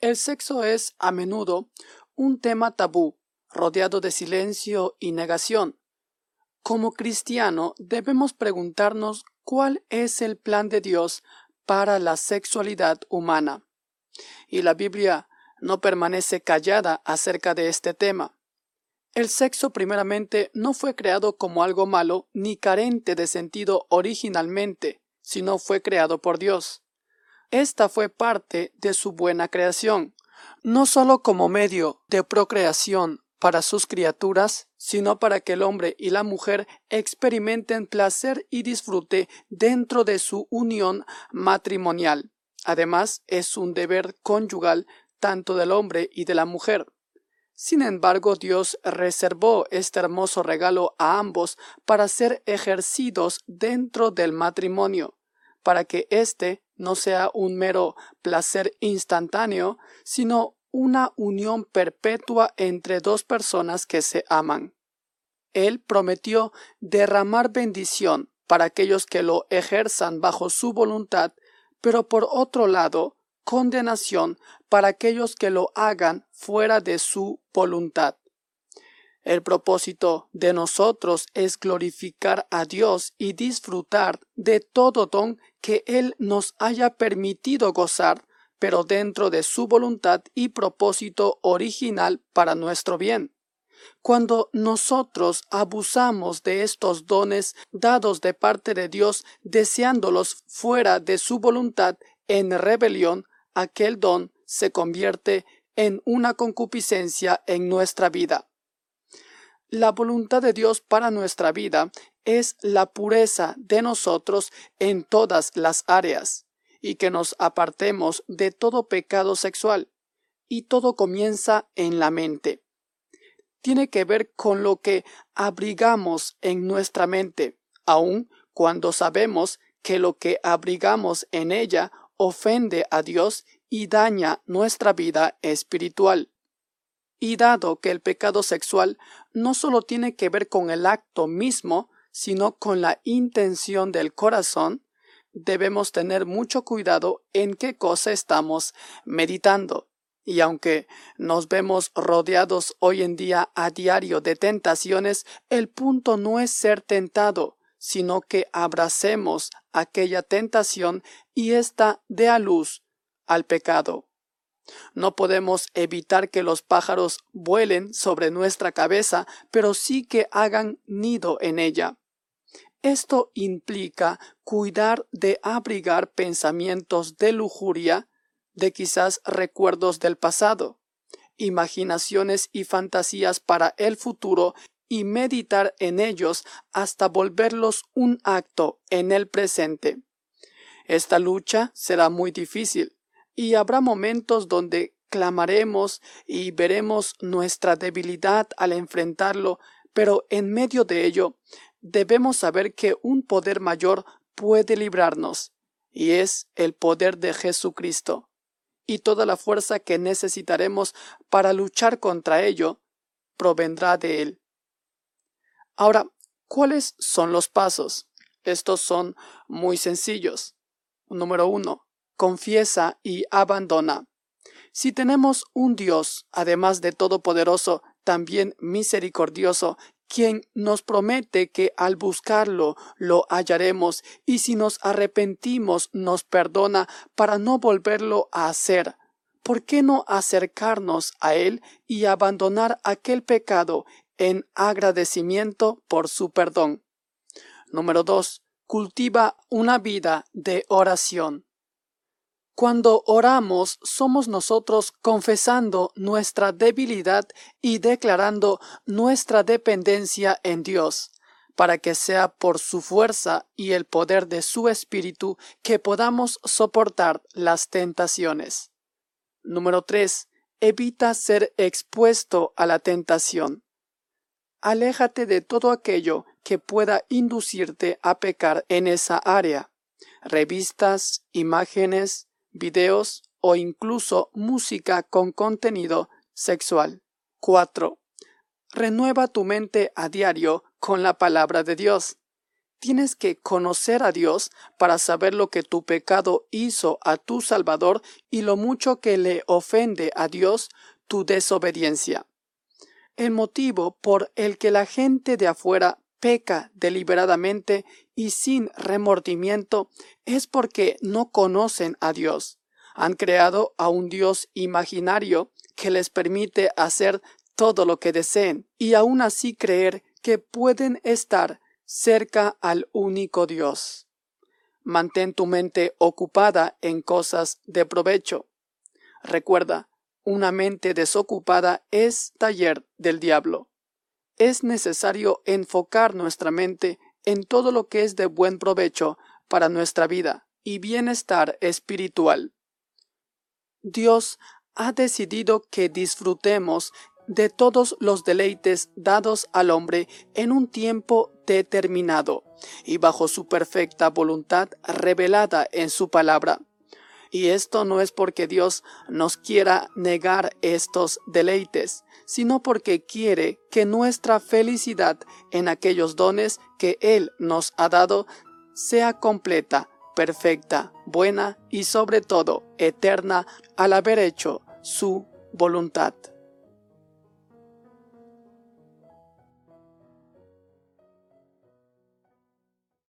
El sexo es, a menudo, un tema tabú, rodeado de silencio y negación. Como cristiano debemos preguntarnos cuál es el plan de Dios para la sexualidad humana. Y la Biblia no permanece callada acerca de este tema. El sexo primeramente no fue creado como algo malo ni carente de sentido originalmente, sino fue creado por Dios. Esta fue parte de su buena creación, no sólo como medio de procreación para sus criaturas, sino para que el hombre y la mujer experimenten placer y disfrute dentro de su unión matrimonial. Además, es un deber conyugal tanto del hombre y de la mujer. Sin embargo, Dios reservó este hermoso regalo a ambos para ser ejercidos dentro del matrimonio, para que éste no sea un mero placer instantáneo, sino una unión perpetua entre dos personas que se aman. Él prometió derramar bendición para aquellos que lo ejerzan bajo su voluntad, pero por otro lado, condenación para aquellos que lo hagan fuera de su voluntad. El propósito de nosotros es glorificar a Dios y disfrutar de todo don que Él nos haya permitido gozar, pero dentro de su voluntad y propósito original para nuestro bien. Cuando nosotros abusamos de estos dones dados de parte de Dios deseándolos fuera de su voluntad en rebelión, aquel don se convierte en una concupiscencia en nuestra vida. La voluntad de Dios para nuestra vida es la pureza de nosotros en todas las áreas, y que nos apartemos de todo pecado sexual, y todo comienza en la mente. Tiene que ver con lo que abrigamos en nuestra mente, aun cuando sabemos que lo que abrigamos en ella ofende a Dios y daña nuestra vida espiritual. Y dado que el pecado sexual no solo tiene que ver con el acto mismo, sino con la intención del corazón, debemos tener mucho cuidado en qué cosa estamos meditando. Y aunque nos vemos rodeados hoy en día a diario de tentaciones, el punto no es ser tentado, sino que abracemos aquella tentación y ésta dé a luz al pecado. No podemos evitar que los pájaros vuelen sobre nuestra cabeza, pero sí que hagan nido en ella. Esto implica cuidar de abrigar pensamientos de lujuria, de quizás recuerdos del pasado, imaginaciones y fantasías para el futuro y meditar en ellos hasta volverlos un acto en el presente. Esta lucha será muy difícil, y habrá momentos donde clamaremos y veremos nuestra debilidad al enfrentarlo, pero en medio de ello debemos saber que un poder mayor puede librarnos, y es el poder de Jesucristo. Y toda la fuerza que necesitaremos para luchar contra ello provendrá de Él. Ahora, ¿cuáles son los pasos? Estos son muy sencillos. Número uno, confiesa y abandona. Si tenemos un Dios, además de todopoderoso, también misericordioso, quien nos promete que al buscarlo lo hallaremos y si nos arrepentimos nos perdona para no volverlo a hacer. ¿Por qué no acercarnos a Él y abandonar aquel pecado en agradecimiento por su perdón? Número 2. Cultiva una vida de oración. Cuando oramos somos nosotros confesando nuestra debilidad y declarando nuestra dependencia en Dios, para que sea por su fuerza y el poder de su Espíritu que podamos soportar las tentaciones. Número 3. Evita ser expuesto a la tentación. Aléjate de todo aquello que pueda inducirte a pecar en esa área. Revistas, imágenes, videos o incluso música con contenido sexual. 4. Renueva tu mente a diario con la palabra de Dios. tienes que conocer a Dios para saber lo que tu pecado hizo a tu Salvador y lo mucho que le ofende a Dios tu desobediencia. El motivo por el que la gente de afuera peca deliberadamente y sin remordimiento es porque no conocen a Dios. Han creado a un Dios imaginario que les permite hacer todo lo que deseen y aún así creer que pueden estar cerca al único Dios. Mantén tu mente ocupada en cosas de provecho. Recuerda, una mente desocupada es taller del diablo. Es necesario enfocar nuestra mente en todo lo que es de buen provecho para nuestra vida y bienestar espiritual. Dios ha decidido que disfrutemos de todos los deleites dados al hombre en un tiempo determinado y bajo su perfecta voluntad revelada en su palabra. Y esto no es porque Dios nos quiera negar estos deleites, sino porque quiere que nuestra felicidad en aquellos dones que Él nos ha dado sea completa, perfecta, buena y sobre todo eterna al haber hecho su voluntad.